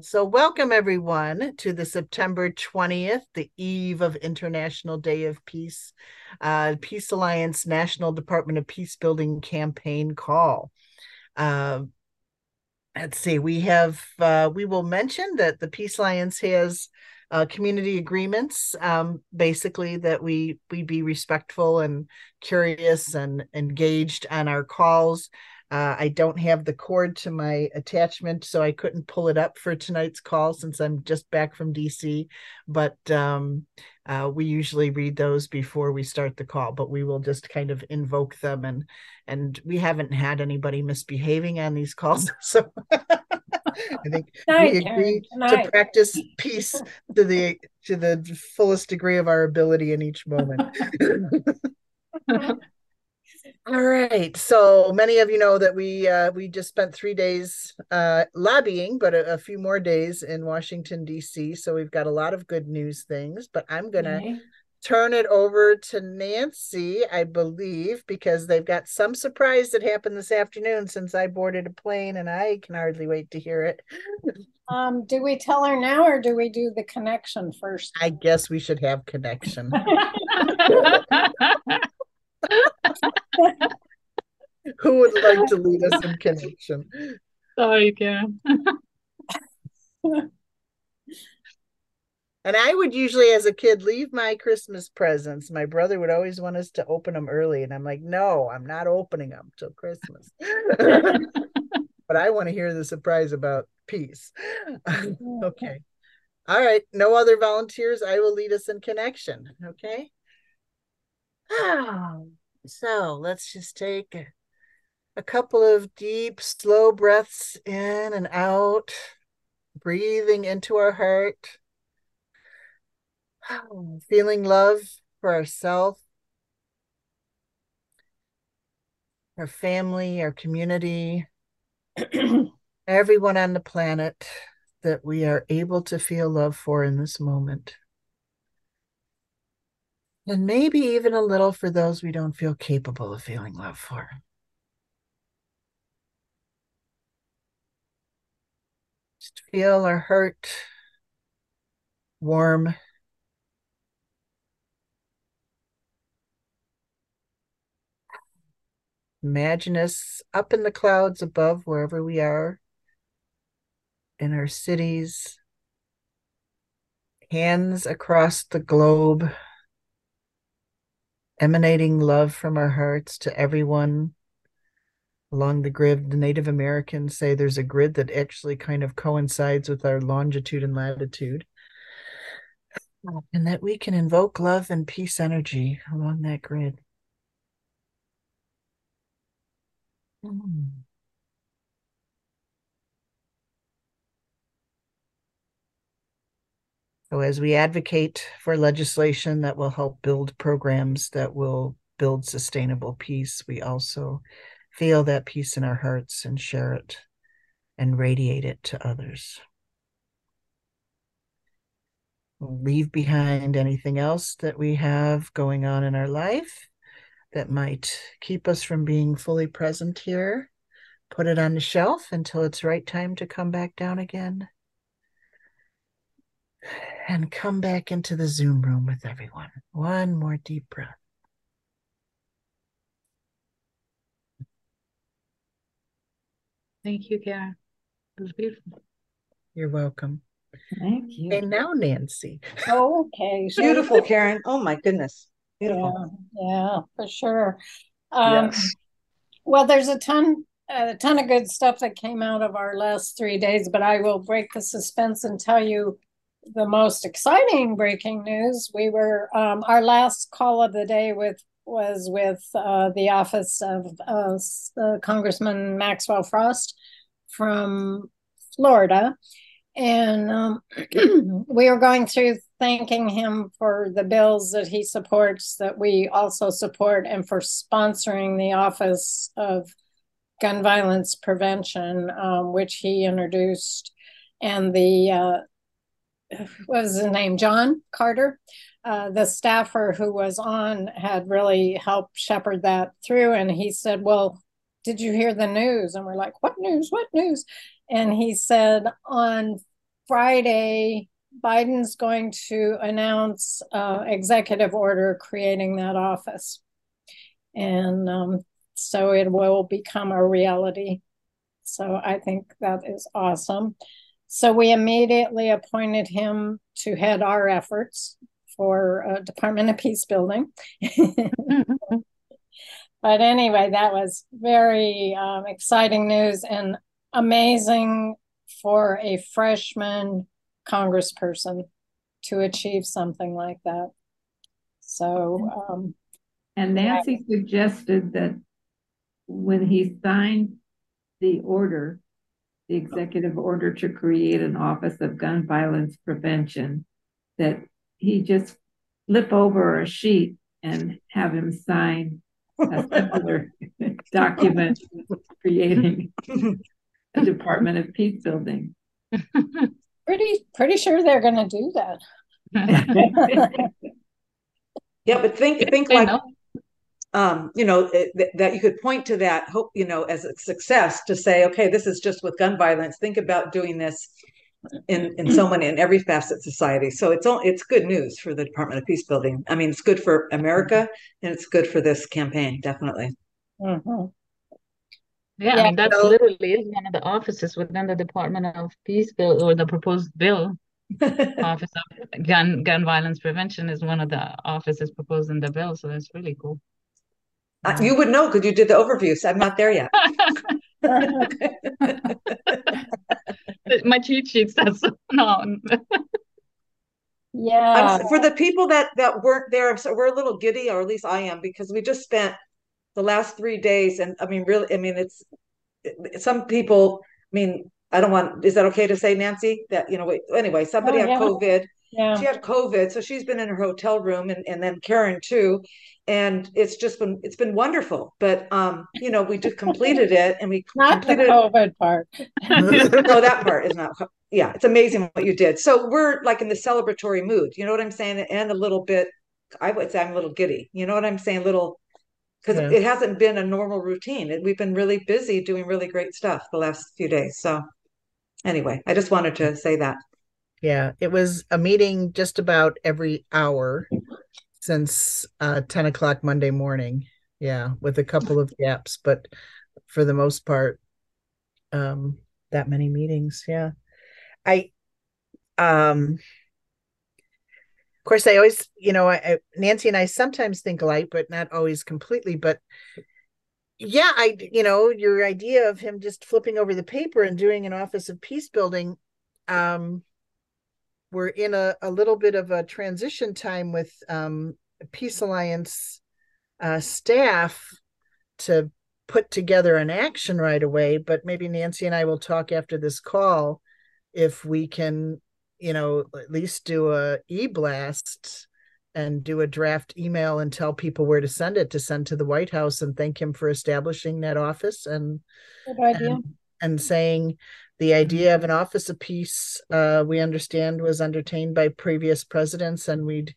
So, welcome everyone to the September 20th, the eve of International Day of Peace, uh, Peace Alliance National Department of Peace Building campaign call. Uh, let's see, we have, uh, we will mention that the Peace Alliance has uh, community agreements, um, basically that we we be respectful and curious and engaged on our calls. Uh, I don't have the cord to my attachment, so I couldn't pull it up for tonight's call since I'm just back from DC. But um, uh, we usually read those before we start the call, but we will just kind of invoke them and and we haven't had anybody misbehaving on these calls, so I think Night, we agree to practice peace to the to the fullest degree of our ability in each moment. All right. So many of you know that we uh, we just spent three days uh, lobbying, but a, a, few more days in Washington D.C. So we've got a lot of good news things. But I'm gonna turn it over to Nancy, I believe, because they've got some surprise that happened this afternoon since I boarded a plane, and I can hardly wait to hear it. um, do we tell her now, or do we do the connection first? I guess we should have connection. Who would like to lead us in connection? Oh, Sorry, Karen. and I would usually, as a kid, leave my Christmas presents. My brother would always want us to open them early, and I'm like, no, I'm not opening them till Christmas. but I want to hear the surprise about peace. okay. All right. No other volunteers. I will lead us in connection. Okay. So let's just take a, couple of deep, slow breaths in and out, breathing into our heart, feeling love for ourselves, our family, our community, everyone on the planet that we are able to feel love for in this moment and maybe even a little for those we don't feel capable of feeling love for. Just feel our heart warm. Imagine us up in the clouds above wherever we are in our cities, hands across the globe emanating love from our hearts to everyone along the grid. The Native Americans say there's a grid that actually kind of coincides with our longitude and latitude. And that we can invoke love and peace energy along that grid. Mm. So, as we advocate for legislation that will help build programs that will build sustainable peace, we also feel that peace in our hearts and share it and radiate it to others. We'll leave behind anything else that we have going on in our life that might keep us from being fully present here. Put it on the shelf until it's right time to come back down again and come back into the Zoom room with everyone. One more deep breath. Thank you, Karen. It was beautiful. You're welcome. Thank you. And now, Nancy. Oh, okay. Beautiful, Karen. Oh, my goodness. Beautiful. Yeah, yeah for sure. Um, yes. Well, there's a ton a ton of good stuff that came out of our last three days, but I will break the suspense and tell you the most exciting breaking news. We were um, our last call of the day with was with uh, the office of uh, Congressman Maxwell Frost from Florida, and um, we were going through thanking him for the bills that he supports that we also support and for sponsoring the office of gun violence prevention um, which he introduced and the uh, what was his name? John Carter. Uh, the staffer who was on had really helped shepherd that through. And he said, Well, did you hear the news? And we're like, What news? What news? and he said on Friday, Biden's going to announce uh, executive order creating that office. And um, so it will become a reality. So I think that is awesome. So we immediately appointed him to head our efforts for uh, Department of Peace Building. but anyway, that was very um, exciting news and amazing for a freshman congressperson to achieve something like that. So, um, and Nancy yeah. suggested that when he signed the order, the executive order to create an office of gun violence prevention, that he just flip over a sheet and have him sign a similar document creating a Department of Peace building. Pretty pretty sure they're going to do that. yeah, but think think like um, you know th- that you could point to that hope you know as a success to say okay this is just with gun violence think about doing this in in so many in every facet of society so it's all it's good news for the department of peace building i mean it's good for america and it's good for this campaign definitely mm-hmm. yeah, yeah, I mean that so, literally is one of the offices within the Department of Peace bill or the proposed bill. Office of Gun Gun Violence Prevention is one of the offices proposed in the bill, so that's really cool. Uh, you would know because you did the overview, so I'm not there yet. My cheat sheet says no. yeah. I'm, for the people that that weren't there, so we're a little giddy, or at least I am, because we just spent the last three days, and I mean, really, I mean, it's some people. I mean, I don't want. Is that okay to say, Nancy? That you know. Wait, anyway, somebody oh, had yeah. COVID. Yeah. She had COVID, so she's been in her hotel room, and and then Karen too, and it's just been it's been wonderful. But um, you know, we just completed it, and we not completed the COVID part. no, that part is not. Yeah, it's amazing what you did. So we're like in the celebratory mood. You know what I'm saying? And a little bit. I would say I'm a little giddy. You know what I'm saying? Little because yeah. it hasn't been a normal routine. We've been really busy doing really great stuff the last few days. So anyway, I just wanted to say that. Yeah, it was a meeting just about every hour since uh, 10 o'clock Monday morning. Yeah, with a couple of gaps, but for the most part, um, that many meetings. Yeah. I, um, of course, I always, you know, I, I, Nancy and I sometimes think alike, but not always completely. But yeah, I, you know, your idea of him just flipping over the paper and doing an office of peace building, um, we're in a, a little bit of a transition time with um, Peace Alliance uh, staff to put together an action right away. But maybe Nancy and I will talk after this call if we can, you know, at least do a e blast and do a draft email and tell people where to send it to send to the White House and thank him for establishing that office and Good idea. and, and saying the idea of an office of peace, uh, we understand, was entertained by previous presidents, and we'd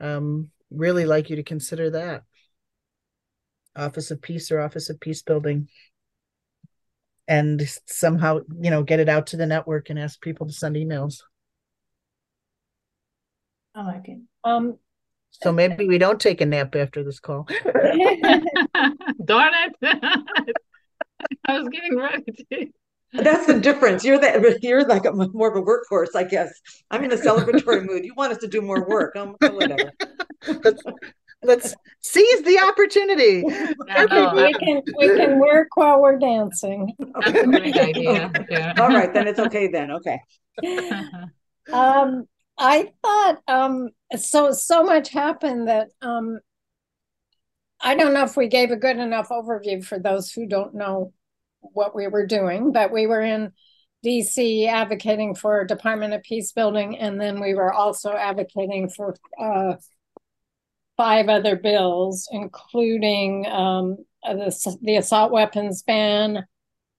um, really like you to consider that. Office of peace or office of peace building. And somehow you know get it out to the network and ask people to send emails. I like it. Um so maybe we don't take a nap after this call. Darn it. I was getting ready to that's the difference. You're that you're like a, more of a workhorse, I guess. I'm in a celebratory mood. You want us to do more work. Um, whatever. let's, let's seize the opportunity. we can we can work while we're dancing. That's a great idea. Yeah. All right, then it's okay then. Okay. um I thought um so so much happened that um I don't know if we gave a good enough overview for those who don't know what we were doing, but we were in DC advocating for Department of Peace building, and then we were also advocating for uh, five other bills, including um, the, the assault weapons ban,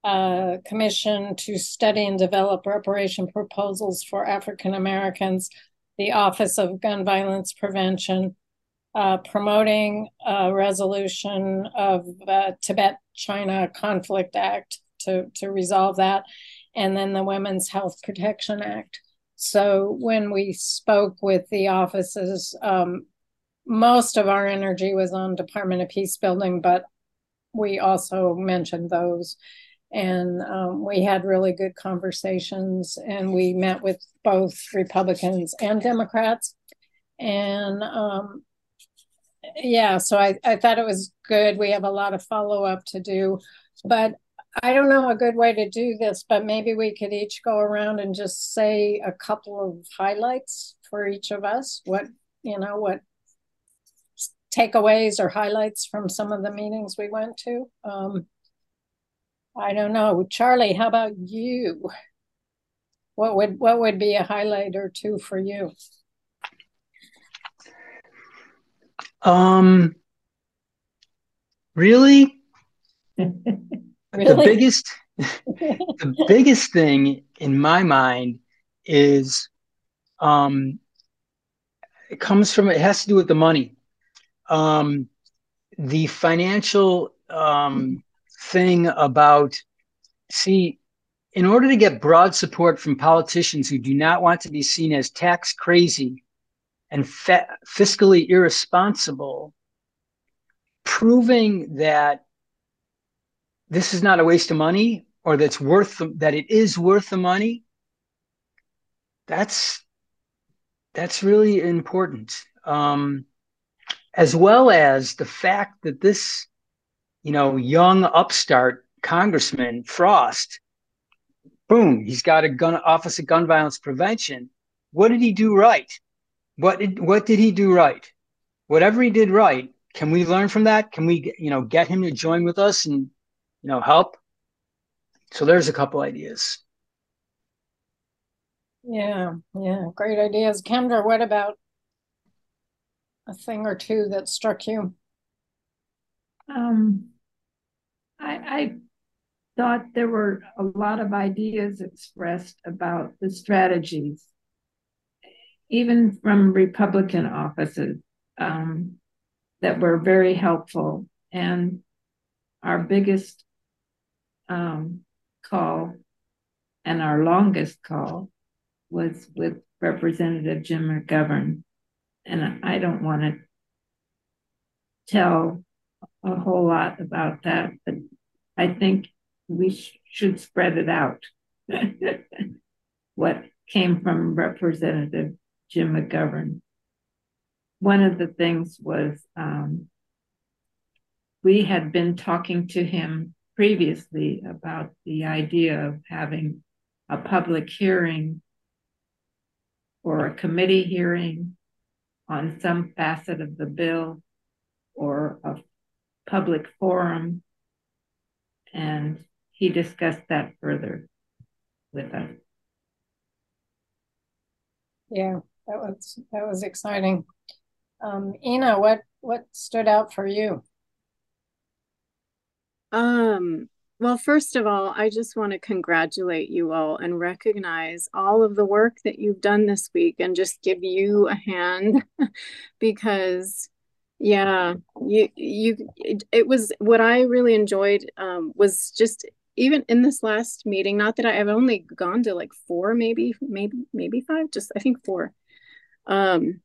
uh, commission to study and develop reparation proposals for African Americans, the Office of Gun Violence Prevention, uh, promoting a resolution of uh, Tibet China Conflict Act to, to resolve that, and then the Women's Health Protection Act. So when we spoke with the offices, um, most of our energy was on Department of Peace building, but we also mentioned those. And um, we had really good conversations, and we met with both Republicans and Democrats. And um, yeah, so I, I thought it was good. We have a lot of follow up to do, but I don't know a good way to do this, but maybe we could each go around and just say a couple of highlights for each of us. What, you know, what takeaways or highlights from some of the meetings we went to. Um, I don't know. Charlie, how about you? What would what would be a highlight or two for you? Um really? really? The biggest the biggest thing in my mind is um it comes from it has to do with the money um the financial um thing about see in order to get broad support from politicians who do not want to be seen as tax crazy and fa- fiscally irresponsible proving that this is not a waste of money or that's worth the, that it is worth the money that's that's really important. Um, as well as the fact that this you know young upstart congressman frost boom he's got a gun office of gun violence prevention. What did he do right what did what did he do right whatever he did right can we learn from that can we you know get him to join with us and you know, help. So there's a couple ideas. Yeah, yeah, great ideas. Kendra, what about a thing or two that struck you? Um, I, I thought there were a lot of ideas expressed about the strategies, even from Republican offices, um, that were very helpful. And our biggest um, call and our longest call was with Representative Jim McGovern. And I don't want to tell a whole lot about that, but I think we sh- should spread it out. what came from Representative Jim McGovern. One of the things was um, we had been talking to him previously about the idea of having a public hearing or a committee hearing on some facet of the bill or a public forum. And he discussed that further with us. Yeah, that was that was exciting. Um, Ina, what what stood out for you? Um, well, first of all, I just want to congratulate you all and recognize all of the work that you've done this week and just give you a hand because yeah, you you it, it, was what I really enjoyed um was just even in this last meeting, not that I, have only gone to like four, maybe, maybe, maybe five, just I think four. Um,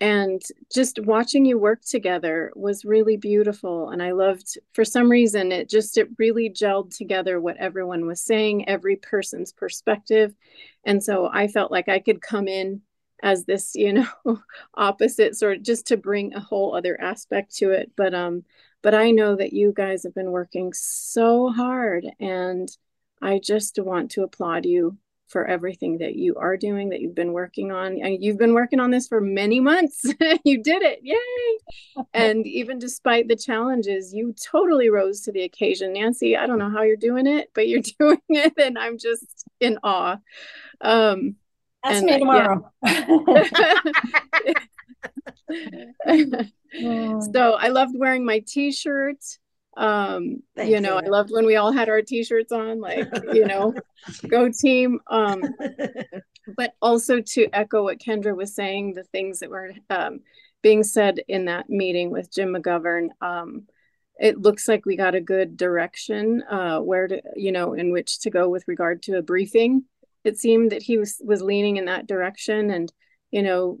and just watching you work together was really beautiful and i loved for some reason it just it really gelled together what everyone was saying every person's perspective. And so i felt like i could come in as this you know opposite sort just to bring a whole other aspect to it. But um but i know that you guys have been working so hard and i just want to applaud you for everything that you are doing that you've been working on. And you've been working on this for many months. You did it. Yay. And even despite the challenges you totally rose to the occasion. Nancy i don't know how you're doing it but you're doing it and i'm just in awe. Um Ask me tomorrow. Yeah. so i loved wearing my t-shirt um you know i loved when we all had our t-shirts on like you know go team um but also to echo what kendra was saying the things that were um being said in that meeting with jim mcgovern um it looks like we got a good direction uh, where to, you know, in which to go with regard to a briefing. It seemed that he was was leaning in that direction, and you know,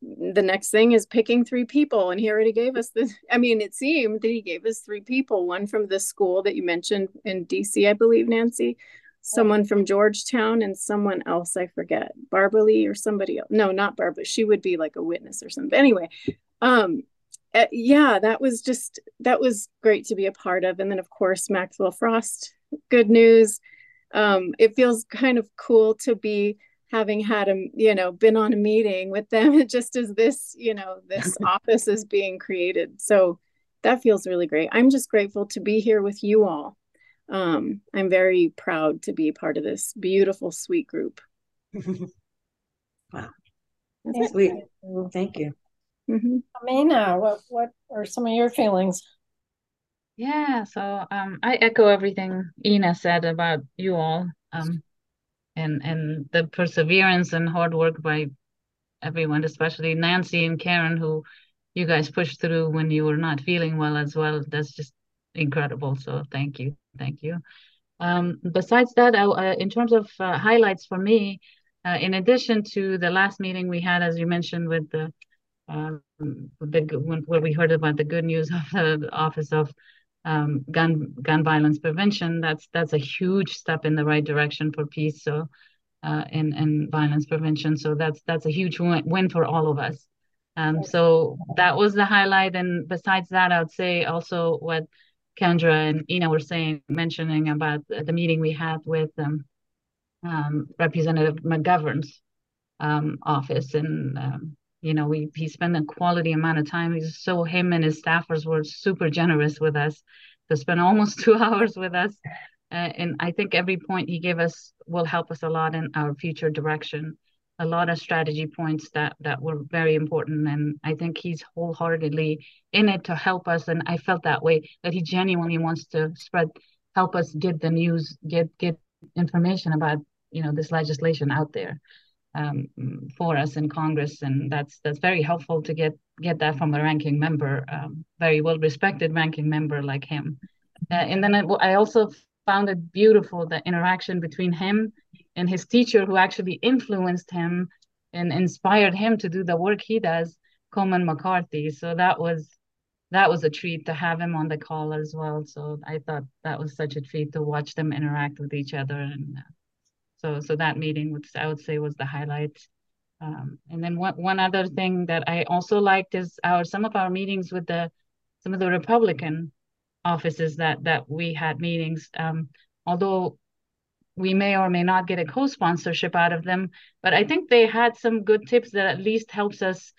the next thing is picking three people, and he already gave us the. I mean, it seemed that he gave us three people: one from the school that you mentioned in DC, I believe, Nancy, someone from Georgetown, and someone else I forget, Barbara Lee or somebody else. No, not Barbara. She would be like a witness or something. Anyway, um, uh, yeah, that was just that was great to be a part of. And then of course Maxwell Frost, good news. Um, it feels kind of cool to be having had a you know been on a meeting with them just as this you know this office is being created. So that feels really great. I'm just grateful to be here with you all. Um, I'm very proud to be part of this beautiful, sweet group. wow. That's sweet. Thank you. Mm-hmm. Amina, what what are some of your feelings? Yeah, so um, I echo everything Ina said about you all, um, and and the perseverance and hard work by everyone, especially Nancy and Karen, who you guys pushed through when you were not feeling well as well. That's just incredible. So thank you, thank you. Um, besides that, I, uh, in terms of uh, highlights for me, uh, in addition to the last meeting we had, as you mentioned, with the um, the where we heard about the good news of the Office of um, Gun Gun Violence Prevention. That's that's a huge step in the right direction for peace. So, uh, and and violence prevention. So that's that's a huge win, win for all of us. Um, so that was the highlight. And besides that, I would say also what Kendra and Ina were saying, mentioning about the meeting we had with um, um, Representative McGovern's um, office and um, you know we he spent a quality amount of time he's so him and his staffers were super generous with us to spend almost two hours with us. Uh, and i think every point he gave us will help us a lot in our future direction. A lot of strategy points that that were very important and i think he's wholeheartedly in it to help us and i felt that way that he genuinely wants to spread help us get the news get get information about you know this legislation out there um, for us in Congress, and that's that's very helpful to get get that from a ranking member, um, very well respected ranking member like him. Uh, and then I, I also found it beautiful the interaction between him and his teacher, who actually influenced him and inspired him to do the work he does, Coleman McCarthy. So that was that was a treat to have him on the call as well. So I thought that was such a treat to watch them interact with each other and. So so that meeting which I would say was the highlight. Um, and then one one other thing that I also liked is our some of our meetings with the some of the Republican offices that that we had meetings. Um, although we may or may not get a co-sponsorship out of them, but I think they had some good tips that at least helps us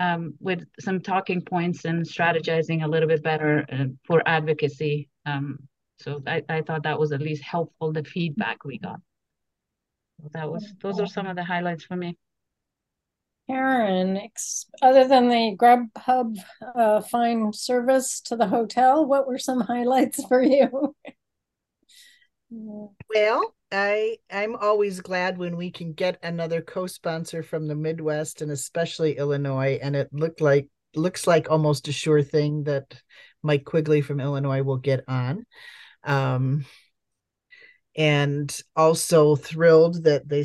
um, with some talking points and strategizing a little bit better uh, for advocacy. Um, so I, I thought that was at least helpful, the feedback we got that was those are some of the highlights for me. Karen, other than the Grubhub uh, fine service to the hotel, what were some highlights for you? well, I I'm always glad when we can get another co-sponsor from the Midwest and especially Illinois, and it looked like looks like almost a sure thing that Mike Quigley from Illinois will get on. Um, and also thrilled that they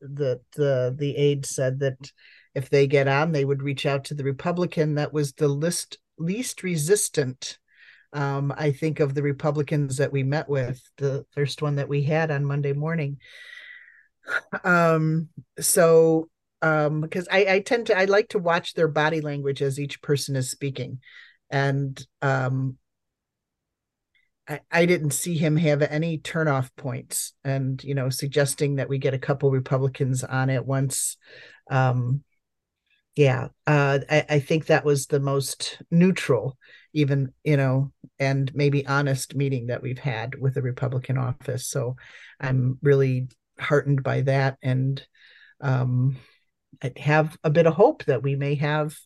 that the the aide said that if they get on, they would reach out to the Republican that was the list least resistant. Um, I think of the Republicans that we met with, the first one that we had on Monday morning. Um, so um, because I, I tend to I like to watch their body language as each person is speaking, and um, I, I didn't see him have any turnoff points and you know suggesting that we get a couple republicans on at once. Um yeah uh I, I think that was the most neutral even you know and maybe honest meeting that we've had with the republican office. So i'm really heartened by that and um I have a bit of hope that we may have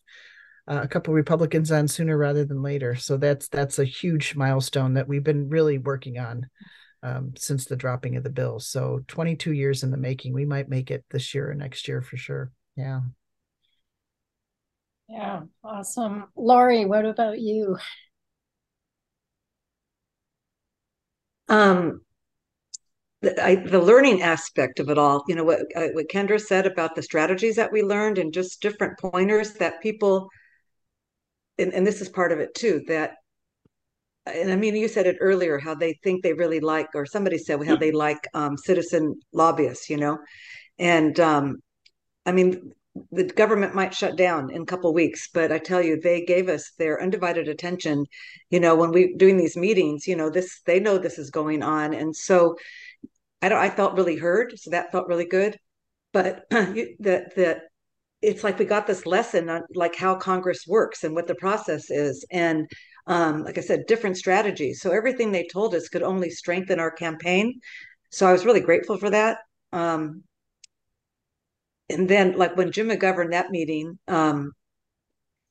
uh, a couple Republicans on sooner rather than later. So that's that's a huge milestone that we've been really working on um, since the dropping of the bill. So 22 years in the making. We might make it this year or next year for sure. Yeah. Yeah, awesome. Laurie, what about you? um, the, I, the learning aspect of it all, you know, what, uh, what Kendra said about the strategies that we learned and just different pointers that people, and, and this is part of it too, that, and I mean, you said it earlier, how they think they really like, or somebody said how they like um, citizen lobbyists, you know, and um, I mean, the government might shut down in a couple weeks but i tell you they gave us their undivided attention you know when we doing these meetings you know this they know this is going on. And so i don't i felt really heard so that felt really good. But that that it's like we got this lesson on like how congress works and what the process is and um, like i said different strategies so everything they told us could only strengthen our campaign so i was really grateful for that um, and then like when Jim McGovern that meeting, um,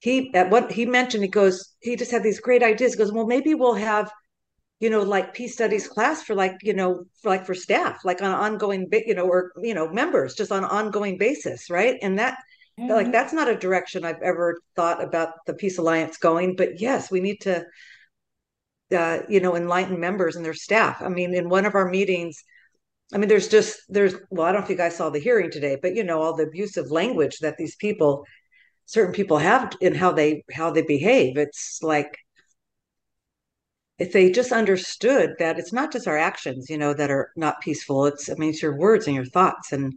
he at what he mentioned, he goes, he just had these great ideas. He goes, well, maybe we'll have, you know, like peace studies class for like, you know, for like for staff, like on an ongoing, you know, or you know, members just on an ongoing basis, right? And that, mm-hmm. like, that's not a direction I've ever thought about the Peace Alliance going. But yes, we need to, uh, you know, enlighten members and their staff. I mean, in one of our meetings I mean, there's just there's well, I don't know if you guys saw the hearing today, but you know all the abusive language that these people, certain people have in how they how they behave. It's like if they just understood that it's not just our actions, you know, that are not peaceful. It's I mean, it's your words and your thoughts. And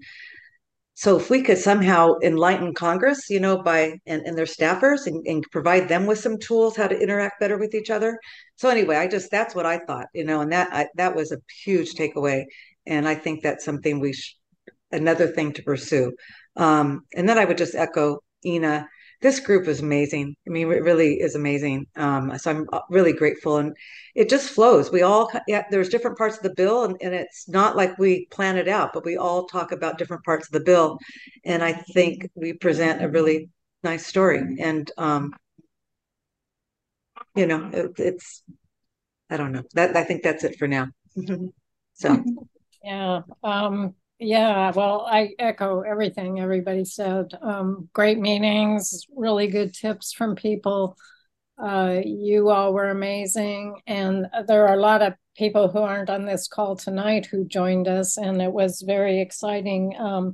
so if we could somehow enlighten Congress, you know, by and, and their staffers and, and provide them with some tools how to interact better with each other. So anyway, I just that's what I thought, you know, and that I, that was a huge takeaway and I think that's something we sh- another thing to pursue. Um, and then I would just echo Ina. This group is amazing. I mean, it really is amazing. Um, so I'm uh, really grateful, and it just flows. We all yeah, there's different parts of the bill, and, and it's not like we plan it out, but we all talk about different parts of the bill, and I think we present a really nice story. And um, you know, it, it's I don't know. That I think that's it for now. so. Yeah. Um, yeah. Well, I echo everything everybody said. Um, great meetings, really good tips from people. Uh, you all were amazing. And there are a lot of people who aren't on this call tonight who joined us, and it was very exciting. Um,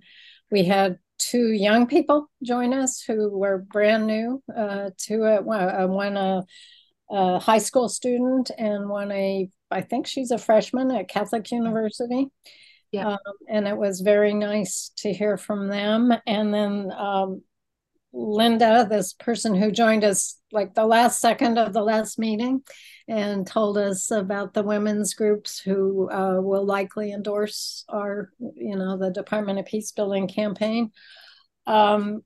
we had two young people join us who were brand new uh, to it. Uh, one a, a high school student and one a I think she's a freshman at Catholic University. Yeah. Um, and it was very nice to hear from them. And then um, Linda, this person who joined us like the last second of the last meeting and told us about the women's groups who uh, will likely endorse our, you know, the Department of Peace Building campaign. Um,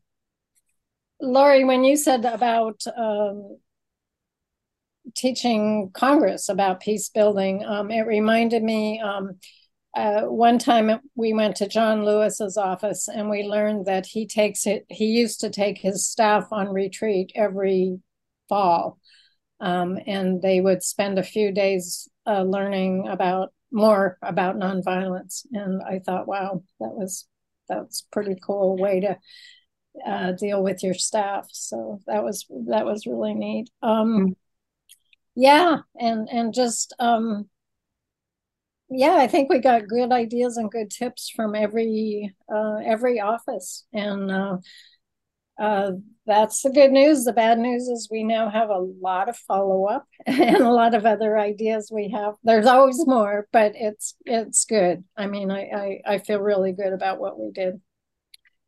Lori, when you said about um, teaching Congress about peace building, um, it reminded me. Uh, one time we went to John Lewis's office and we learned that he takes it. He used to take his staff on retreat every fall, um, and they would spend a few days uh, learning about more about nonviolence. And I thought, wow, that was that's pretty cool way to uh, deal with your staff. So that was that was really neat. Um, mm-hmm yeah and and just um yeah i think we got good ideas and good tips from every uh every office and uh uh, that's the good news. The bad news is we now have a lot of follow up and a lot of other ideas we have. There's always more, but it's it's good. I mean, I I, I feel really good about what we did.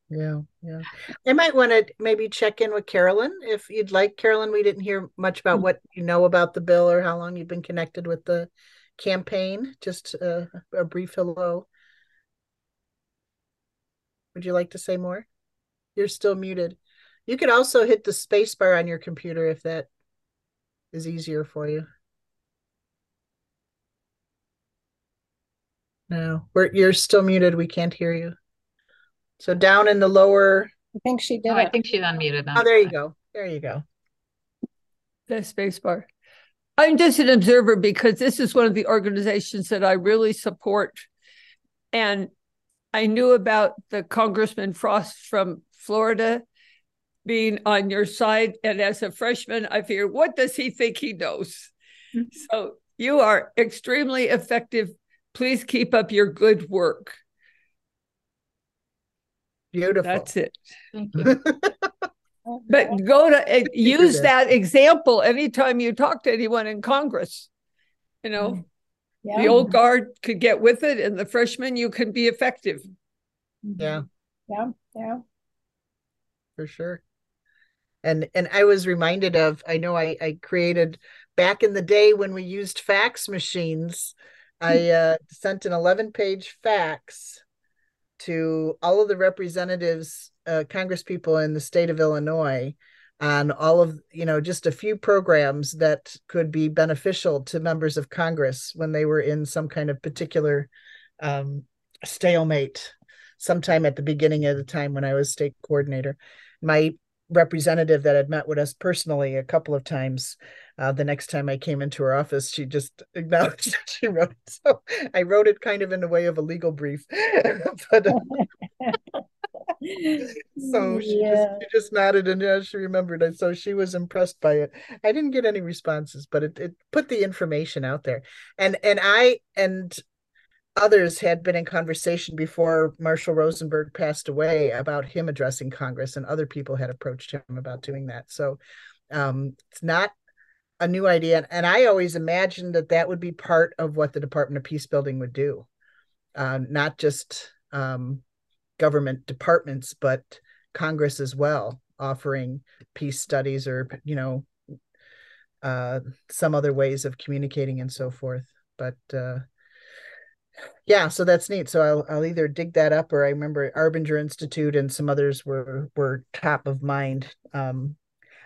Yeah, yeah. I might want to maybe check in with Carolyn if you'd like. Carolyn, we didn't hear much about mm-hmm. what you know about the bill or how long you've been connected with the campaign. Just uh, a brief hello. Would you like to say more? You're still muted. You could also hit the space bar on your computer if that is easier for you. No, we're, you're still muted. We can't hear you. So down in the lower. I think she did. Oh, I think she's unmuted. Oh, there you go. There you go. The space bar. I'm just an observer because this is one of the organizations that I really support. And I knew about the Congressman Frost from Florida being on your side. And as a freshman, I figured, what does he think he knows? Mm-hmm. So You are extremely effective. Please keep up your good work. Beautiful. That's it. Thank you. But go to uh, use that example anytime you talk to anyone in Congress. You know, Yeah. the old guard could get with it, and the freshmen, you can be effective. Yeah, Yeah, yeah. for sure. And and I was reminded of I know I I created back in the day when we used fax machines. I uh, sent an 11 page fax to all of the representatives, uh, Congress people in the state of Illinois on all of, you know, just a few programs that could be beneficial to members of Congress when they were in some kind of particular um, stalemate sometime at the beginning of the time when I was state coordinator. My representative that had met with us personally a couple of times. Uh, the next time I came into her office, she just acknowledged that she wrote it. So I wrote it kind of in the way of a legal brief, but uh, so she Yeah. just she just nodded and yeah, she remembered it. So she was impressed by it. I didn't get any responses, but it, it put the information out there. And and I and others had been in conversation before Marshall Rosenberg passed away about him addressing Congress, and other people had approached him about doing that. So um, it's not a new idea, and I always imagined that that would be part of what the Department of Peace Building would do, uh, not just um, government departments, but Congress as well, offering peace studies or you know uh, some other ways of communicating and so forth. But uh, yeah, so that's neat. So I'll I'll either dig that up or I remember Arbinger Institute and some others were were top of mind. Um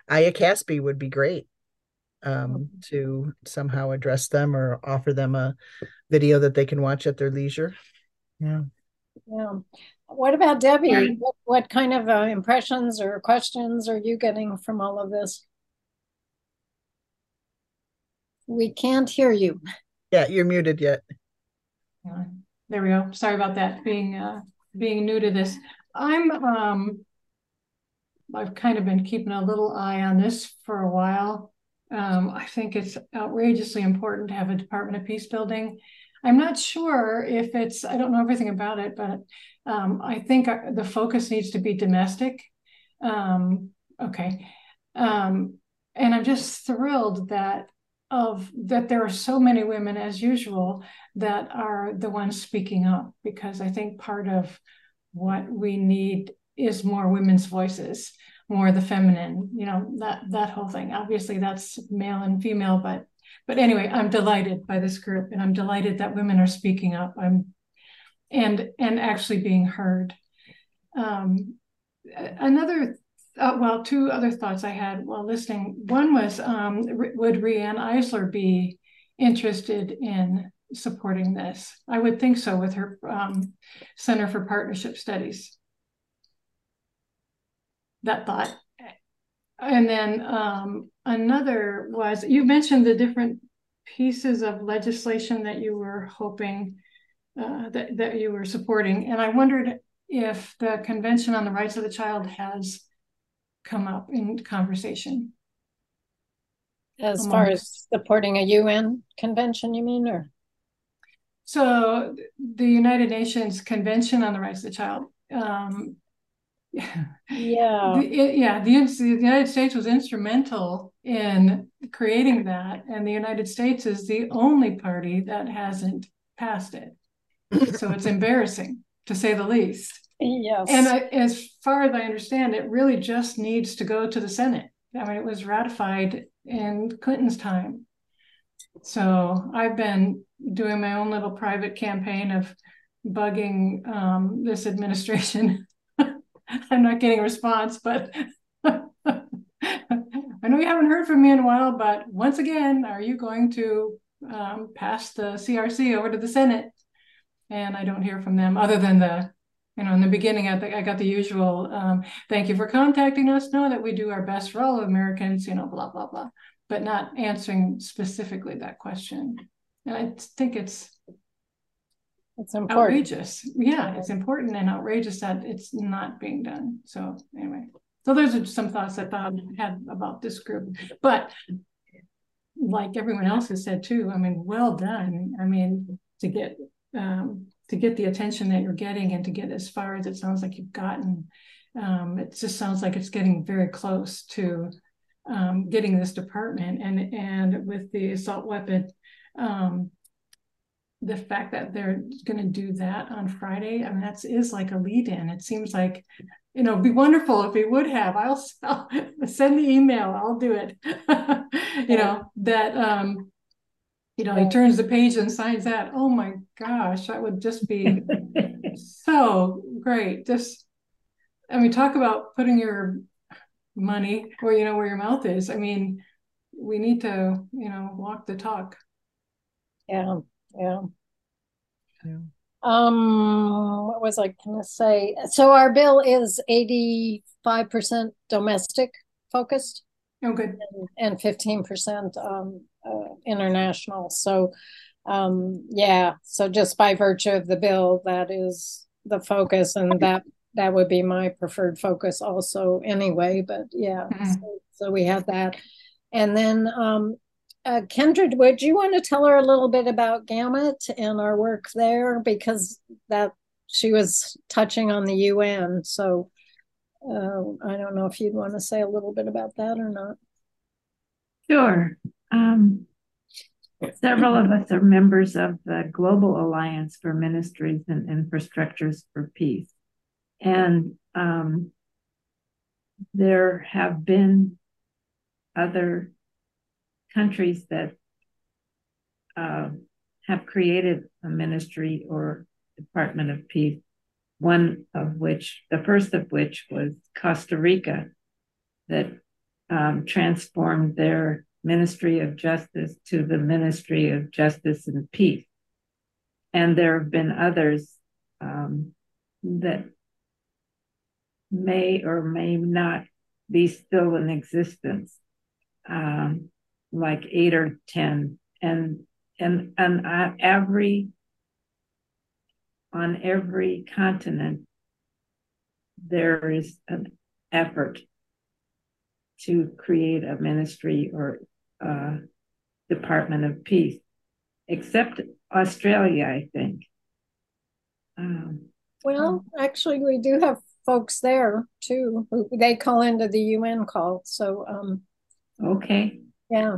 Aya Caspi would be great um to somehow address them or offer them a video that they can watch at their leisure. Yeah. Yeah. What about Debbie? Right. What, what kind of uh, impressions or questions are you getting from all of this? We can't hear you. Yeah, you're muted yet. There we go. Sorry about that, being, uh, being new to this. I'm, um, I've kind of been keeping a little eye on this for a while. Um, I think it's outrageously important to have a Department of Peace Building. I'm not sure if it's, I don't know everything about it, but, um, I think uh, the focus needs to be domestic. Um, okay. Um, and I'm just thrilled that of, that there are so many women as usual that are the ones speaking up because I think part of what we need is more women's voices, more the feminine, you know, that that whole thing. Obviously that's male and female, but but anyway, I'm delighted by this group and I'm delighted that women are speaking up. I'm and and actually being heard. Um, another uh, well, two other thoughts I had while listening. One was, um, would Riane Eisler be interested in supporting this? I would think so with her um, Center for Partnership Studies. That thought. And then um, another was, you mentioned the different pieces of legislation that you were hoping uh, that, that you were supporting. And I wondered if the Convention on the Rights of the Child has come up in conversation. As far as supporting a UN convention, you mean, or? So the United Nations Convention on the Rights of the Child. Um, Yeah. the, it- yeah, the, the United States was instrumental in creating that, and the United States is the only party that hasn't passed it. So it's embarrassing, to say the least. Yes. And I, as far as I understand, it really just needs to go to the Senate. I mean, it was ratified in Clinton's time. So I've been doing my own little private campaign of bugging um, this administration. I'm not getting a response, but I know you haven't heard from me in a while. But once again, are you going to um, pass the CRC over to the Senate? And I don't hear from them other than the you know, in the beginning, I think I got the usual, um, thank you for contacting us. Know that we do our best for all Americans, you know, blah, blah, blah, but not answering specifically that question. And I think it's It's important. outrageous. Yeah, it's important and outrageous that it's not being done. So anyway, so those are some thoughts that Bob had about this group. But like everyone else has said too, I mean, well done. I mean, to get um, to get the attention that you're getting and to get as far as it sounds like you've gotten. Um, it just sounds like it's getting very close to um, getting this department and and with the assault weapon um, the fact that they're going to do that on Friday, I mean, that's is like a lead in. It seems like, you know, be wonderful if we would have. I'll, I'll send the email. I'll do it. you know that um, you know he turns the page and signs that. Oh my gosh, that would just be so great. Just, I mean, talk about putting your money where you know where your mouth is. I mean, we need to, you know, walk the talk. Yeah. Yeah. Yeah. Um, what was I gonna say? So our bill is eighty-five percent domestic focused. Oh, good. And fifteen percent um uh, international. So, um, yeah. So just by virtue of the bill, that is the focus, and that that would be my preferred focus also anyway. But yeah, mm-hmm. so, so we have that, and then um, uh, Kendra, would you want to tell her a little bit about GAMIP and our work there? Because that she was touching on the UN. So uh, I don't know if you'd want to say a little bit about that or not. Sure. Um, several of us are members of the Global Alliance for Ministries and Infrastructures for Peace. And um, there have been other countries that uh, have created a ministry or Department of Peace, one of which, the first of which was Costa Rica, that um, transformed their Ministry of Justice to the Ministry of Justice and Peace. And there have been others um, that may or may not be still in existence. Um, like eight or ten. And and and uh, every on every continent there is an effort to create a ministry or a department of peace except australia i think. Um, well actually we do have folks there too they call into the un call so um, okay yeah.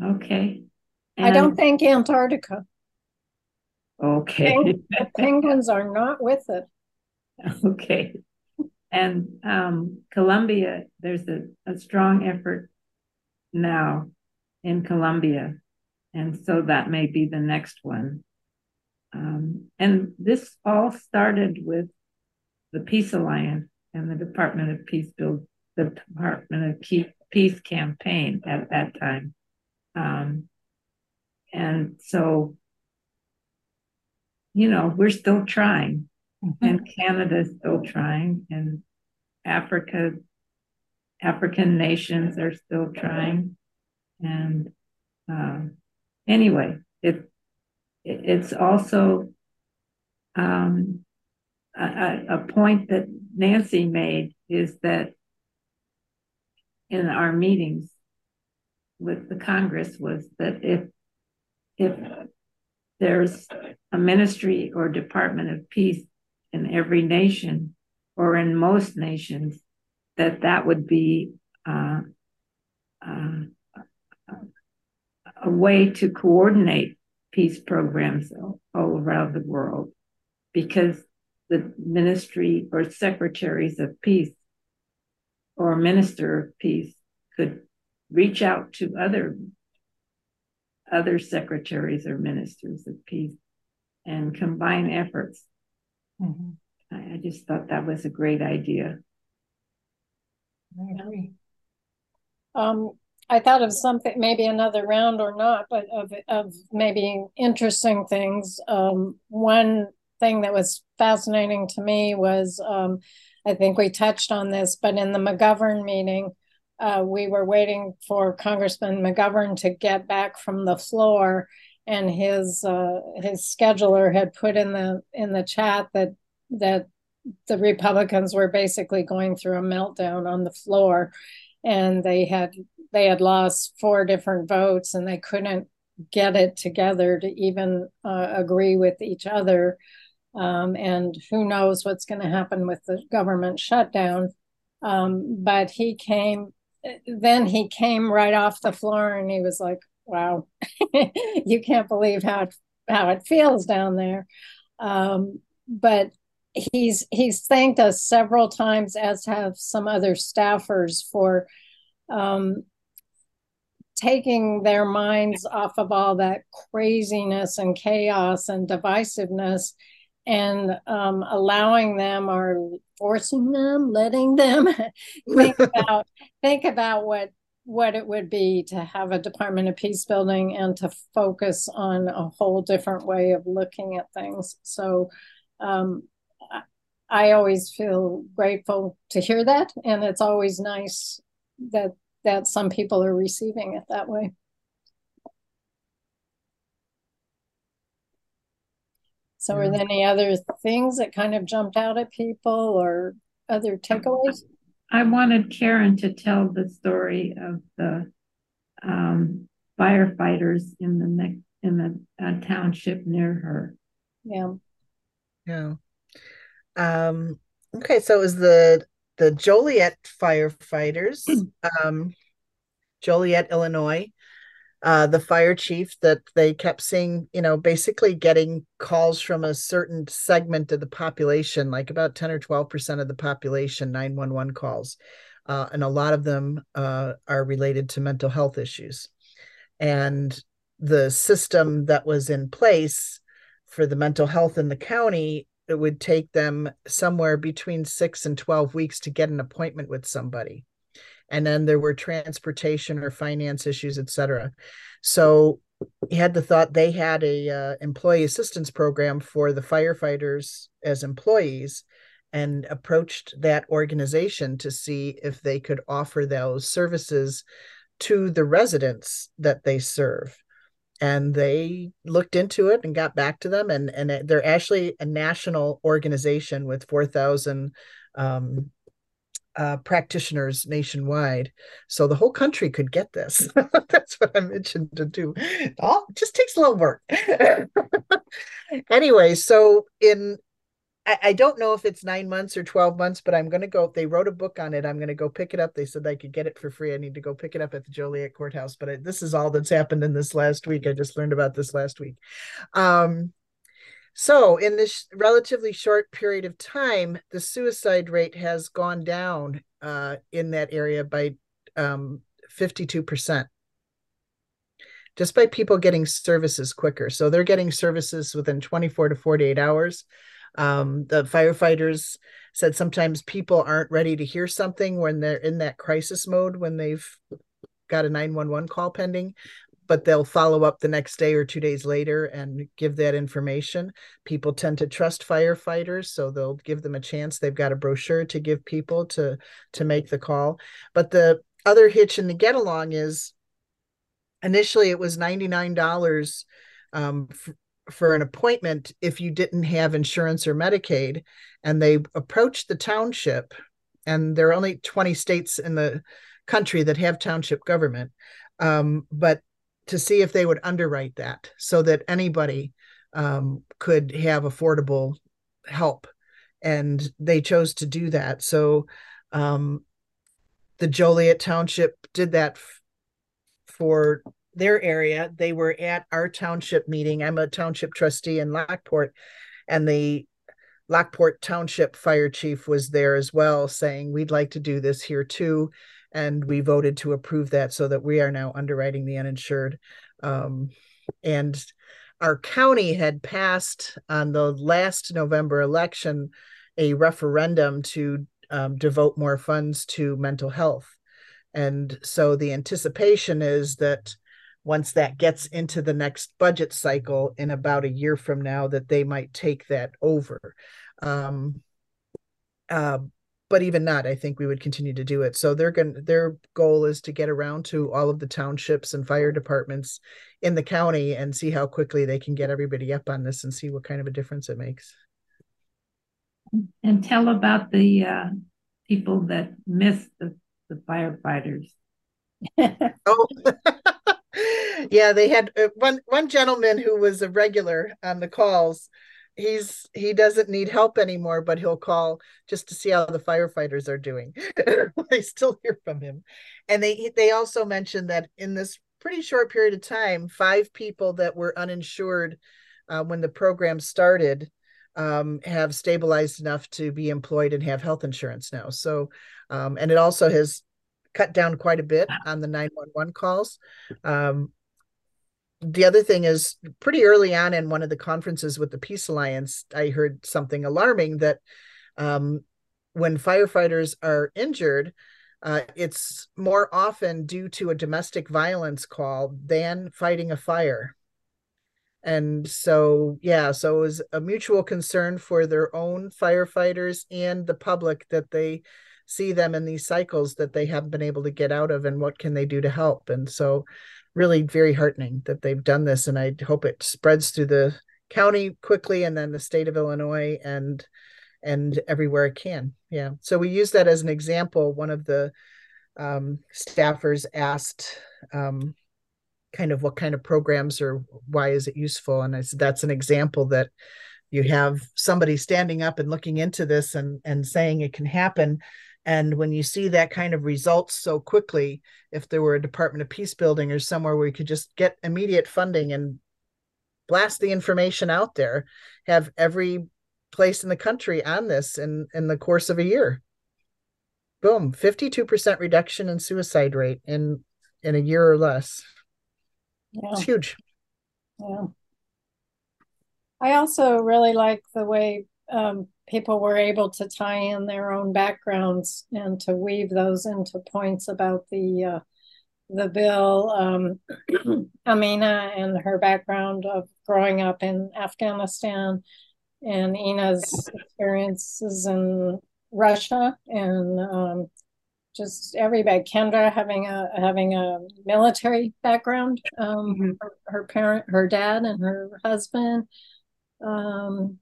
Okay. And I don't think Antarctica. Okay. the penguins are not with it. Okay. And um, Colombia, there's a, a strong effort now in Colombia. And so that may be the next one. Um, and this all started with the Peace Alliance and the Department of Peace Build, the Department of peace campaign at that time. Um, and so, you know, we're still trying, mm-hmm. and Canada's still trying, and Africa, African nations are still trying. And uh, anyway, it, it, it's also um, a, a point that Nancy made is that in our meetings with the Congress was that if if there's a ministry or department of peace in every nation or in most nations, that that would be uh, uh, a way to coordinate peace programs all, all around the world. Because the ministry or secretaries of peace or minister of peace could reach out to other other secretaries or ministers of peace and combine efforts. Mm-hmm. I, I, just thought that was a great idea. I agree. Um, I thought of something, maybe another round or not, but of of maybe interesting things. Um, one thing that was fascinating to me was um, I think we touched on this, but in the McGovern meeting, uh, we were waiting for Congressman McGovern to get back from the floor, and his uh, his scheduler had put in the in the chat that that the Republicans were basically going through a meltdown on the floor, and they had they had lost four different votes and they couldn't get it together to even uh, agree with each other. Um, and who knows what's going to happen with the government shutdown. Um, but he came, then he came right off the floor and he was like, wow, you can't believe how it, how it feels down there. Um, but he's he's thanked us several times, as have some other staffers, for um, taking their minds off of all that craziness and chaos and divisiveness and um, allowing them or forcing them, letting them think about think about what what it would be to have a Department of Peace building and to focus on a whole different way of looking at things. So um, I always feel grateful to hear that, and it's always nice that that some people are receiving it that way. So, are there any other things that kind of jumped out at people or other takeaways? I wanted Karen to tell the story of the um, firefighters in the next in the uh, township near her. Yeah. Yeah. Um, okay, so it was the the Joliet firefighters, um, Joliet, Illinois. Uh, the fire chief that they kept seeing, you know, basically getting calls from a certain segment of the population, like about 10 or 12% of the population, 911 calls. Uh, and a lot of them uh, are related to mental health issues. And the system that was in place for the mental health in the county it would take them somewhere between six and 12 weeks to get an appointment with somebody. And then there were transportation or finance issues, et cetera. So he had the thought they had a uh, employee assistance program for the firefighters as employees and approached that organization to see if they could offer those services to the residents that they serve and they looked into it and got back to them and and they're actually a national organization with 4000 um, uh, practitioners nationwide so the whole country could get this that's what i mentioned to do oh it just takes a little work anyway so in I, I don't know if it's nine months or 12 months, but I'm going to go. They wrote a book on it. I'm going to go pick it up. They said I could get it for free. I need to go pick it up at the Joliet Courthouse. But I, this is all that's happened in this last week. I just learned about this last week. Um, so, in this relatively short period of time, the suicide rate has gone down uh, in that area by um, 52%. Just by people getting services quicker. So, they're getting services within 24 to 48 hours um, the firefighters said sometimes people aren't ready to hear something when they're in that crisis mode when they've got a 911 call pending but they'll follow up the next day or two days later and give that information. People tend to trust firefighters, so they'll give them a chance. They've got a brochure to give people to to make the call. But the other hitch in the get along is initially it was $99 um, for an appointment if you didn't have insurance or Medicaid. And they approached the township, and there are only 20 states in the country that have township government, um, but to see if they would underwrite that so that anybody um, could have affordable help. And they chose to do that. So um, the Joliet Township did that f- for their area. They were at our township meeting. I'm a township trustee in Lockport, and the Lockport Township Fire Chief was there as well, saying, We'd like to do this here too. And we voted to approve that so that we are now underwriting the uninsured. Um, and our county had passed on the last November election a referendum to um, devote more funds to mental health. And so the anticipation is that once that gets into the next budget cycle in about a year from now that they might take that over um, uh, but even not i think we would continue to do it. So they're going their goal is to get around to all of the townships and fire departments in the county and see how quickly they can get everybody up on this and see what kind of a difference it makes. And tell about the uh, people that missed the, the firefighters. Oh, yeah, they had uh, one one gentleman who was a regular on the calls. He's he doesn't need help anymore, but he'll call just to see how the firefighters are doing. I still hear from him, and they they also mentioned that in this pretty short period of time, five people that were uninsured uh, when the program started um, have stabilized enough to be employed and have health insurance now. So, um, and it also has cut down quite a bit on the 911 calls. Um, the other thing is pretty early on in one of the conferences with the Peace Alliance, I heard something alarming that um, when firefighters are injured, uh, it's more often due to a domestic violence call than fighting a fire. And so, yeah, so it was a mutual concern for their own firefighters and the public that they see them in these cycles that they haven't been able to get out of and what can they do to help and so really very heartening that they've done this and i hope it spreads through the county quickly and then the state of illinois and and everywhere it can. Yeah. So we use that as an example. One of the um, staffers asked um, kind of what kind of programs or why is it useful? And i said that's an example that you have somebody standing up and looking into this and and saying it can happen and when you see that kind of results so quickly, if there were a Department of Peace Building or somewhere where you could just get immediate funding and blast the information out there, have every place in the country on this in, in the course of a year. Boom, 52% reduction in suicide rate in in a year or less. Yeah. It's huge. Yeah. I also really like the way um, people were able to tie in their own backgrounds and to weave those into points about the uh, the bill. Um, Amina and her background of growing up in Afghanistan, and Ina's experiences in Russia, and um, just everybody. Kendra having a having a military background. Um, mm-hmm. her, her, parent, her dad, and her husband. Um,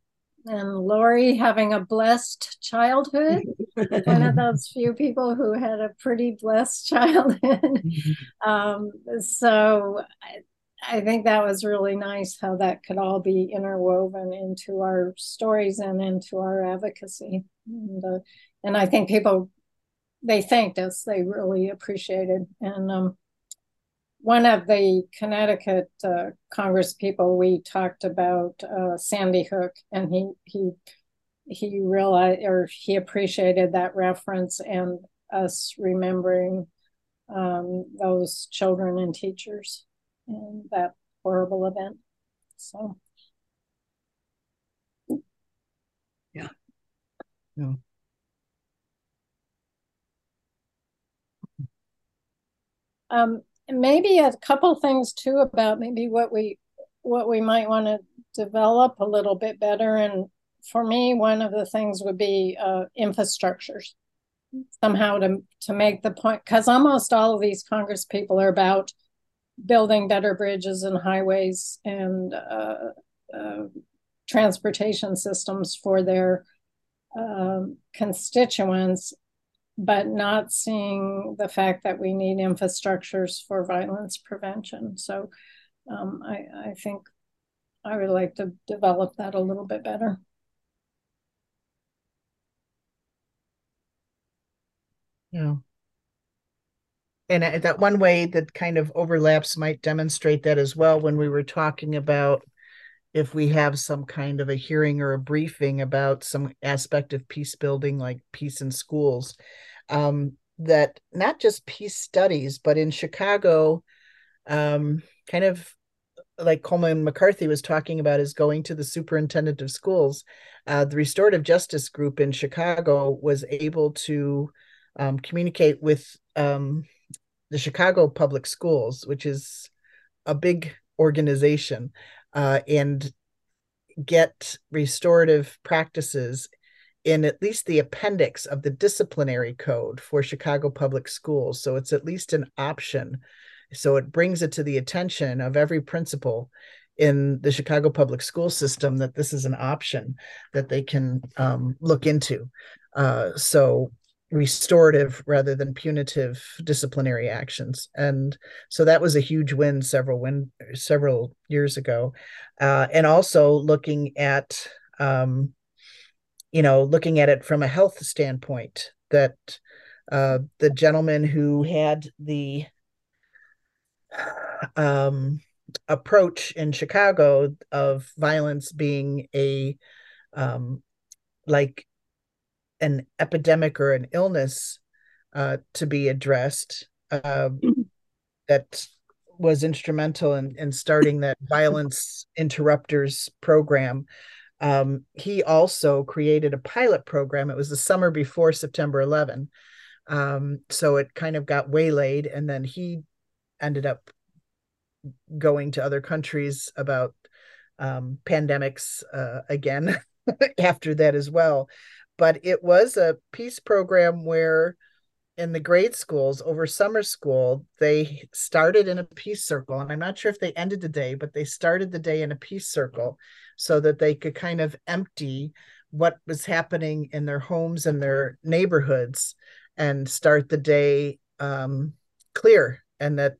and Lori having a blessed childhood, one of those few people who had a pretty blessed childhood. Mm-hmm. um, so I, I, think that was really nice how that could all be interwoven into our stories and into our advocacy. And, uh, and I think people, they thanked us, they really appreciated. And um, one of the Connecticut uh, Congress people, we talked about uh, Sandy Hook, and he he he realized or he appreciated that reference and us remembering um, those children and teachers in that horrible event. So, yeah, yeah. Um, maybe a couple things too about maybe what we what we might want to develop a little bit better. And for me one of the things would be uh, infrastructures somehow to to make the point because almost all of these congress people are about building better bridges and highways and uh, uh, transportation systems for their um, constituents but not seeing the fact that we need infrastructures for violence prevention. So um, I, I think I would like to develop that a little bit better. Yeah. And that one way that kind of overlaps might demonstrate that as well when we were talking about if we have some kind of a hearing or a briefing about some aspect of peace building like peace in schools um, that not just peace studies, but in Chicago, um, kind of like Coleman McCarthy was talking about, is going to the superintendent of schools. Uh, the restorative justice group in Chicago was able to um, communicate with um, the Chicago Public Schools, which is a big organization, uh, and get restorative practices in at least the appendix of the disciplinary code for Chicago Public Schools. So it's at least an option. So it brings it to the attention of every principal in the Chicago public school system that this is an option that they can um, look into. Uh, so restorative rather than punitive disciplinary actions and so that was a huge win several win several years ago uh, and also looking at um, you know looking at it from a health standpoint that uh, the gentleman who had the um, approach in chicago of violence being a um, like an epidemic or an illness uh, to be addressed uh, that was instrumental in, in starting that violence interrupters program. Um, he also created a pilot program. It was the summer before September 11. Um, so it kind of got waylaid, and then he ended up going to other countries about um, pandemics uh, again after that as well but it was a peace program where in the grade schools over summer school they started in a peace circle and i'm not sure if they ended the day but they started the day in a peace circle so that they could kind of empty what was happening in their homes and their neighborhoods and start the day um, clear and that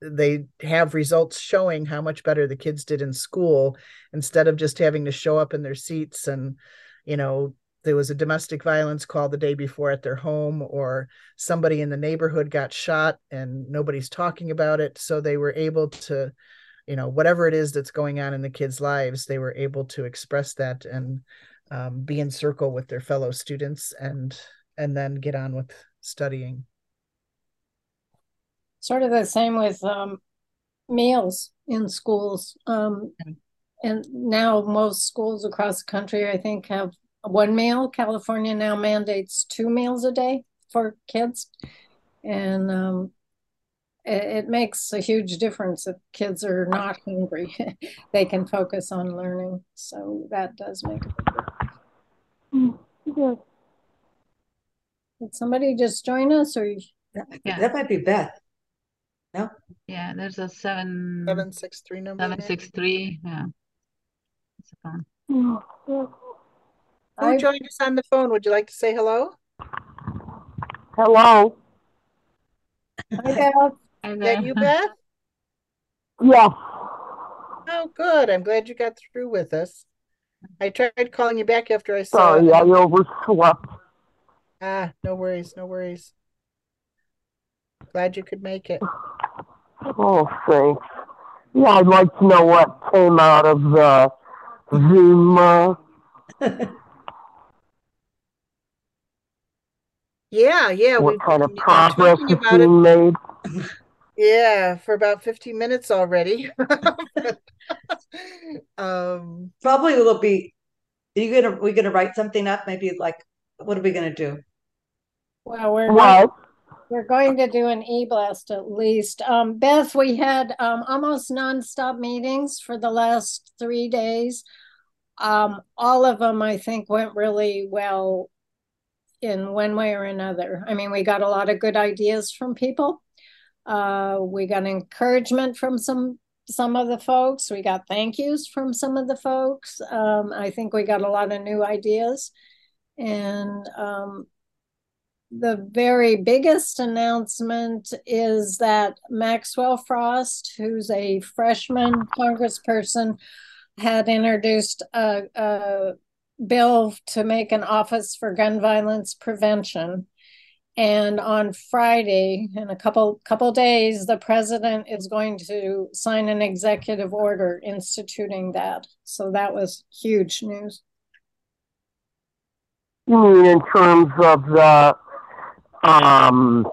they have results showing how much better the kids did in school instead of just having to show up in their seats and you know there was a domestic violence call the day before at their home or somebody in the neighborhood got shot and nobody's talking about it. So they were able to you know whatever it is that's going on in the kids lives they were able to express that and um, be in circle with their fellow students and and then get on with studying. Sort of the same with um, meals in schools um, and now most schools across the country i think have one meal. California now mandates two meals a day for kids. And um, it, it, makes a huge difference if kids are not hungry. they can focus on learning. So that does make a big difference. Yeah. Did somebody just join us or? Yeah. That might be Beth. No? Yeah, there's a seven. Seven six three number. Seven six three. Yeah. It's a phone. Yeah. Who I... joined us on the phone? Would you like to say hello? Hello. Hi, Beth. Is that you, Beth? Yeah. Oh, good. I'm glad you got through with us. I tried calling you back after I saw. Sorry, I overslept. Ah, no worries, no worries. Glad you could make it. Oh, thanks. Yeah, I'd like to know what came out of the Zoom uh, Yeah, yeah. What kind of progress is being made? Yeah, for about 15 minutes already. um probably will be are you gonna we gonna write something up? Maybe like what are we gonna do? Well, we're what? we're going to do an e-blast at least. Um, Beth, we had um, almost nonstop meetings for the last three days. Um, all of them, I think, went really well in one way or another. I mean, we got a lot of good ideas from people. Uh, we got encouragement from some some of the folks. We got thank yous from some of the folks. Um, I think we got a lot of new ideas, and um, the very biggest announcement is that Maxwell Frost, who's a freshman congressperson, had introduced a, a bill to make an office for gun violence prevention. And on Friday, in a couple couple days, the president is going to sign an executive order instituting that. So that was huge news. You mean in terms of the um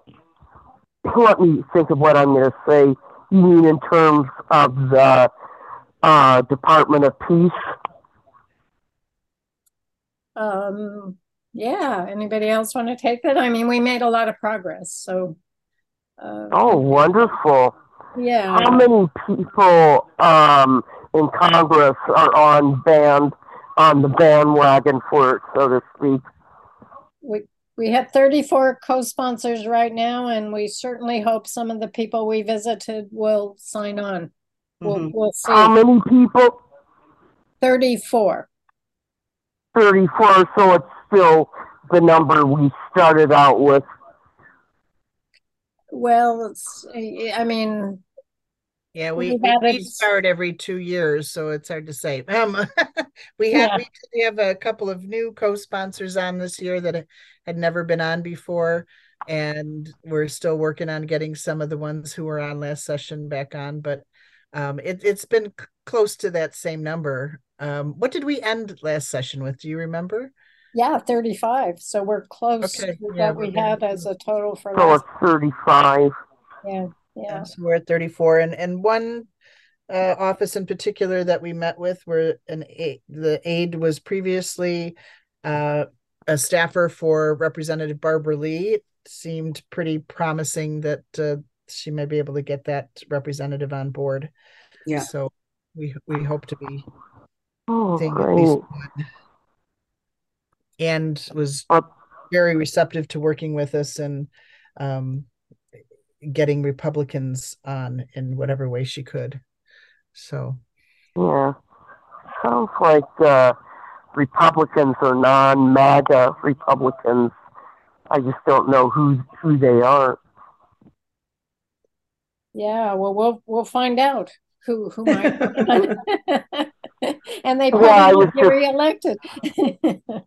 let me think of what I'm gonna say. You mean in terms of the uh, Department of Peace um, yeah. Anybody else want to take that? I mean, we made a lot of progress. So. Uh, oh, wonderful. Yeah. How many people um, in Congress are on band on the bandwagon for it, so to speak? We we have 34 co-sponsors right now, and we certainly hope some of the people we visited will sign on. We'll, mm-hmm. we'll see. How many people? 34. 34, so it's still the number we started out with? Well, it's, I mean, yeah, we, we, we start every two years, so it's hard to say. Um, we have yeah. we have a couple of new co-sponsors on this year that had never been on before, and we're still working on getting some of the ones who were on last session back on. But um, it, it's been c- close to that same number. Um, what did we end last session with? Do you remember? Yeah, 35. So we're close okay. to yeah, what we had as a total for so last. 35. Yeah. Yeah. So we're at 34 and and one uh, office in particular that we met with where an aide, the aide was previously uh, a staffer for Representative Barbara Lee. It seemed pretty promising that uh, she may be able to get that representative on board. Yeah. So we we hope to be oh, seeing at least one. And was very receptive to working with us and um, getting Republicans on in whatever way she could. So, yeah, sounds like uh, Republicans are non-MAGA Republicans. I just don't know who who they are. Yeah, well, we'll we'll find out who who might. and they probably well, won't get reelected.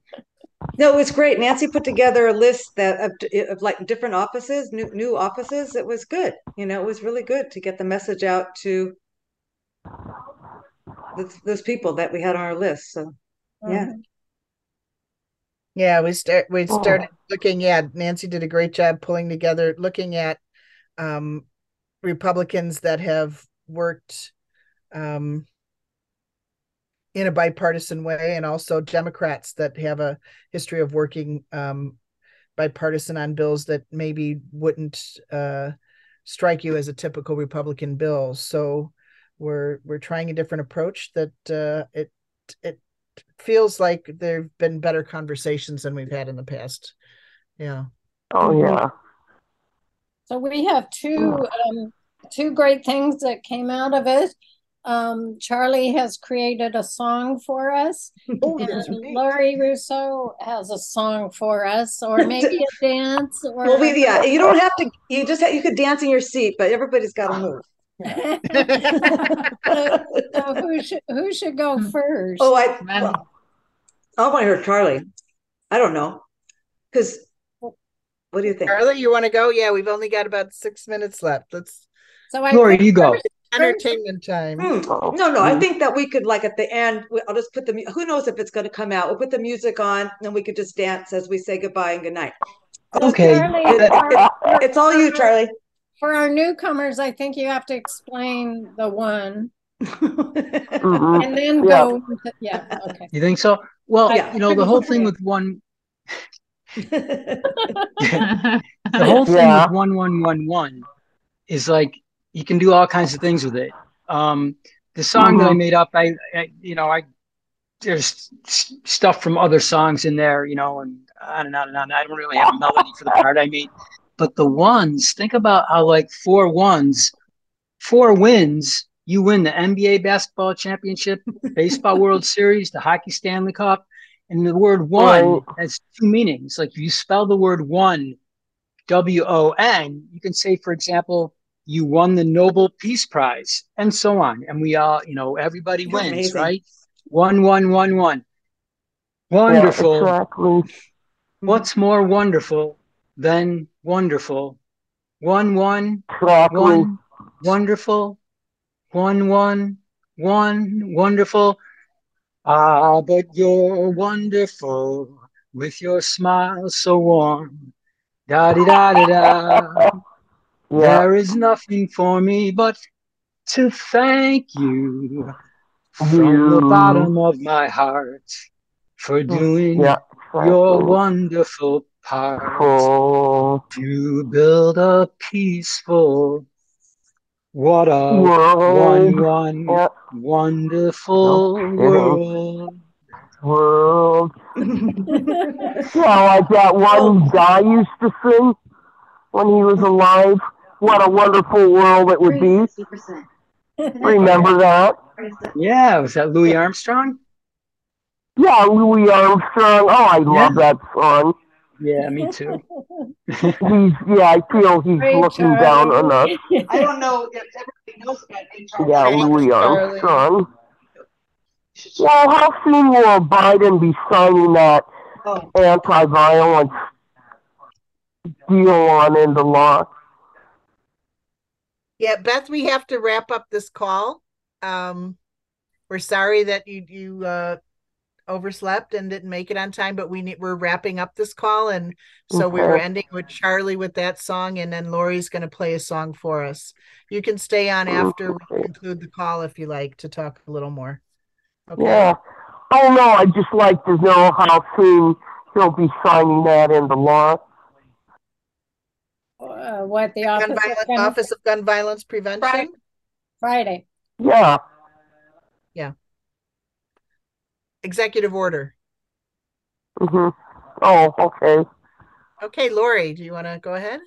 No, it was great. Nancy put together a list that of, of like different offices, new new offices. It was good. You know, it was really good to get the message out to those, those people that we had on our list. So, yeah. Mm-hmm. Yeah, we start we oh. started oh. looking. Yeah, Nancy did a great job pulling together, looking at um, Republicans that have worked um, in a bipartisan way, and also Democrats that have a history of working um, bipartisan on bills that maybe wouldn't uh, strike you as a typical Republican bill. So we're we're trying a different approach that uh, it it feels like there've been better conversations than we've had in the past. Yeah. Oh yeah. So we have two um, two great things that came out of it. Um, Charlie has created a song for us. Oh, and Laurie Russo has a song for us, or maybe a dance. Or well, we, yeah, you don't have to. You just have, you could dance in your seat, but everybody's got to move. so, so, who should who should go first? Oh, I well, I want to hear Charlie. I don't know because what do you think, Charlie? You want to go? Yeah, we've only got about six minutes left. Let's. So I Laurie, you go entertainment time. Hmm. No, no, I think that we could like at the end. I'll just put the. Who knows if it's going to come out? We'll put the music on, and we could just dance as we say goodbye and goodnight. Okay, Charlie, it, it's all you, Charlie. For our newcomers, I think you have to explain the one. mm-hmm. And then yeah. go. Yeah. Okay. You think so? Well, yeah. you know, the whole thing with one. The whole thing yeah. with one one one one is like you can do all kinds of things with it. Um, the song mm-hmm. that I mm-hmm. made up, I, I, you know, I there's stuff from other songs in there, you know, and on and on and on. I don't really have a melody for the part I made, but the ones, think about how like four ones, four wins, you win the NBA basketball championship, baseball World Series, the hockey Stanley Cup, and the word one oh. has two meanings. Like if you spell the word one, W O N, you can say, for example, you won the Nobel Peace Prize, and so on. And we all, you know, everybody You're wins, amazing. right? One, one, one, one. Wonderful. Yeah, exactly. What's more wonderful than wonderful? One, one, exactly. one, wonderful. One, one, one, wonderful. Ah, but you're wonderful with your smile so warm. Da da da da da. Yeah. There is nothing for me but to thank you from the bottom of my heart for mm, doing yeah, your wonderful part oh. to build a peaceful what a one one yeah. wonderful world world yeah like that one oh. guy used to sing when he was alive what a wonderful world it would be. Remember that? Yeah, was that Louis Armstrong? Yeah, Louis Armstrong. Oh, I love that song. Yeah, me too. he's yeah, I feel he's Great, looking Charlie. down on us. I don't know if everybody knows about HR. Yeah, Thanks, Louis Charlie. Armstrong. Well, how soon will Biden be signing that Oh, anti-violence deal on into law? Yeah, Beth, we have to wrap up this call. Um, we're sorry that you you uh overslept and didn't make it on time, but we need we're wrapping up this call, and so we were ending with Charlie with that song, and then Lori's going to play a song for us. You can stay on after we conclude the call if you like to talk a little more. Okay. Yeah. Oh no, I'd just like to know how soon he'll be signing that into law. Uh, what the Gun office of violence, gun- Office of Gun Violence Prevention. Friday. Yeah. Executive order. Mm-hmm. Oh, okay. Okay, Lori, do you want to go ahead?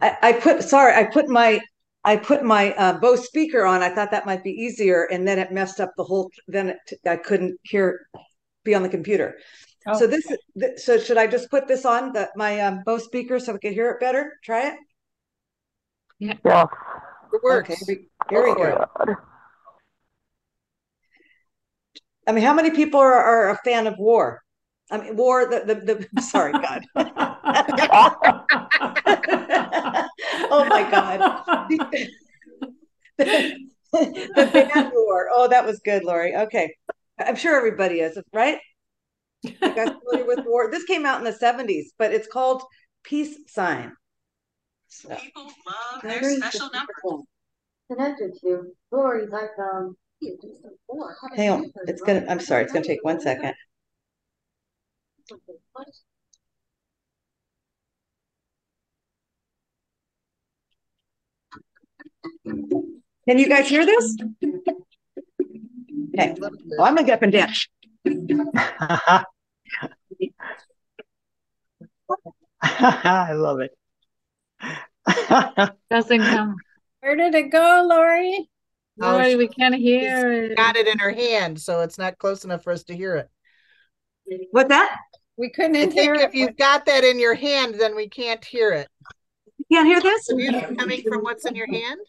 I, I put, sorry, I put my, I put my uh, Bose speaker on. I thought that might be easier, and then it messed up the whole. Then it, I couldn't hear, be on the computer. So Oh. this, th- so should I just put this on the my um, Bose speaker so we could hear it better? Try it. Yeah. It works. Okay, here we, here we Go for go. it. God. I mean, how many people are, are a fan of war? I mean, war. The the, the sorry, God. oh my God. the, the band war. Oh, that was good, Lori. Okay. I'm sure everybody is, right? You guys familiar with war? This came out in the 70s, but it's called Peace Sign. So, People love their special number. connected to Lori's iPhone. Um, Hang on, it's gonna. I'm sorry, it's gonna take one second. Can you guys hear this? Okay. Well, I'm gonna get up and dance. I love it. Doesn't come. Where did it go, Lori? Oh, Lori, she- we can't hear She's it. got it in her hand, so it's not close enough for us to hear it. What that? We couldn't think hear if it. you've got that in your hand, then we can't hear it. You can't hear this? The music coming from what's in your hand?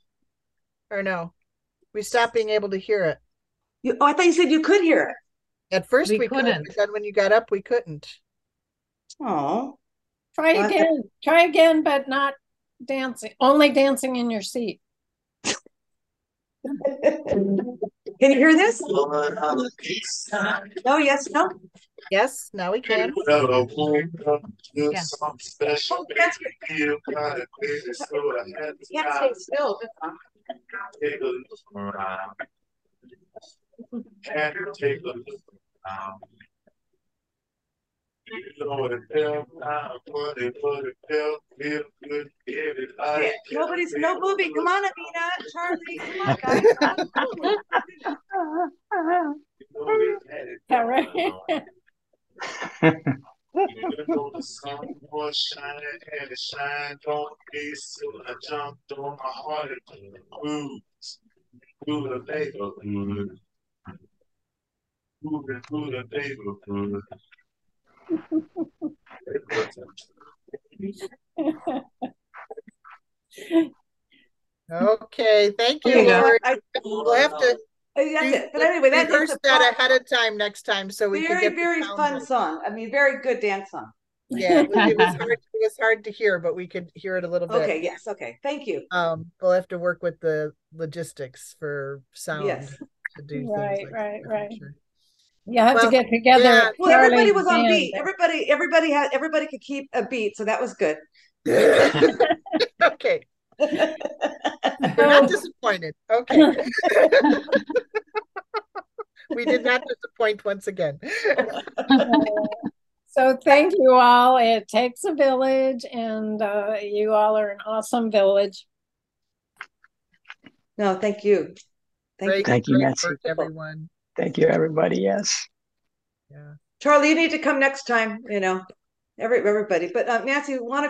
Or no? We stopped being able to hear it. You, oh, I thought you said you could hear it. At first We we could, couldn't. but then when you got up, we couldn't. Oh. Try Well, I- again. Try again, but not dancing. Only dancing in your seat. Can you hear this? No, oh, yes, no? Yes, now we can. Yeah. That's good. Can't stay. Yeah, Nobody's, no moving. Come on, Amina, Charlie, come on, guys. Yeah, right. Even though the sun was shining and it shined on me, so I jumped on my heart and cruised through the neighborhood. Moving through the neighborhood. Okay, thank you, Okay, Lori. I- We'll have to That's. But anyway, that is rehearse a that fun- ahead of time next time so we can very, get the very fun right. song. I mean, very good dance song. Yeah, it was, it was hard. It was hard to hear, but we could hear it a little bit. Okay, yes, okay. Thank you. Um, we'll have to work with the logistics for sound Yes. to do things Right, like right, that, right. sure. You have to get together. yeah. Well, everybody was on beat. Everybody, everybody had, everybody could keep a beat, so that was good. Okay, we're not disappointed. Okay. We did not disappoint once again. So thank you all. It takes a village and uh, you all are an awesome village. No, thank you. Thank Great, you. Thank you, Nancy. everyone. Thank you, everybody. Yes. Yeah. Charlie, you need to come next time, you know, every, everybody. But uh, Nancy, want to talk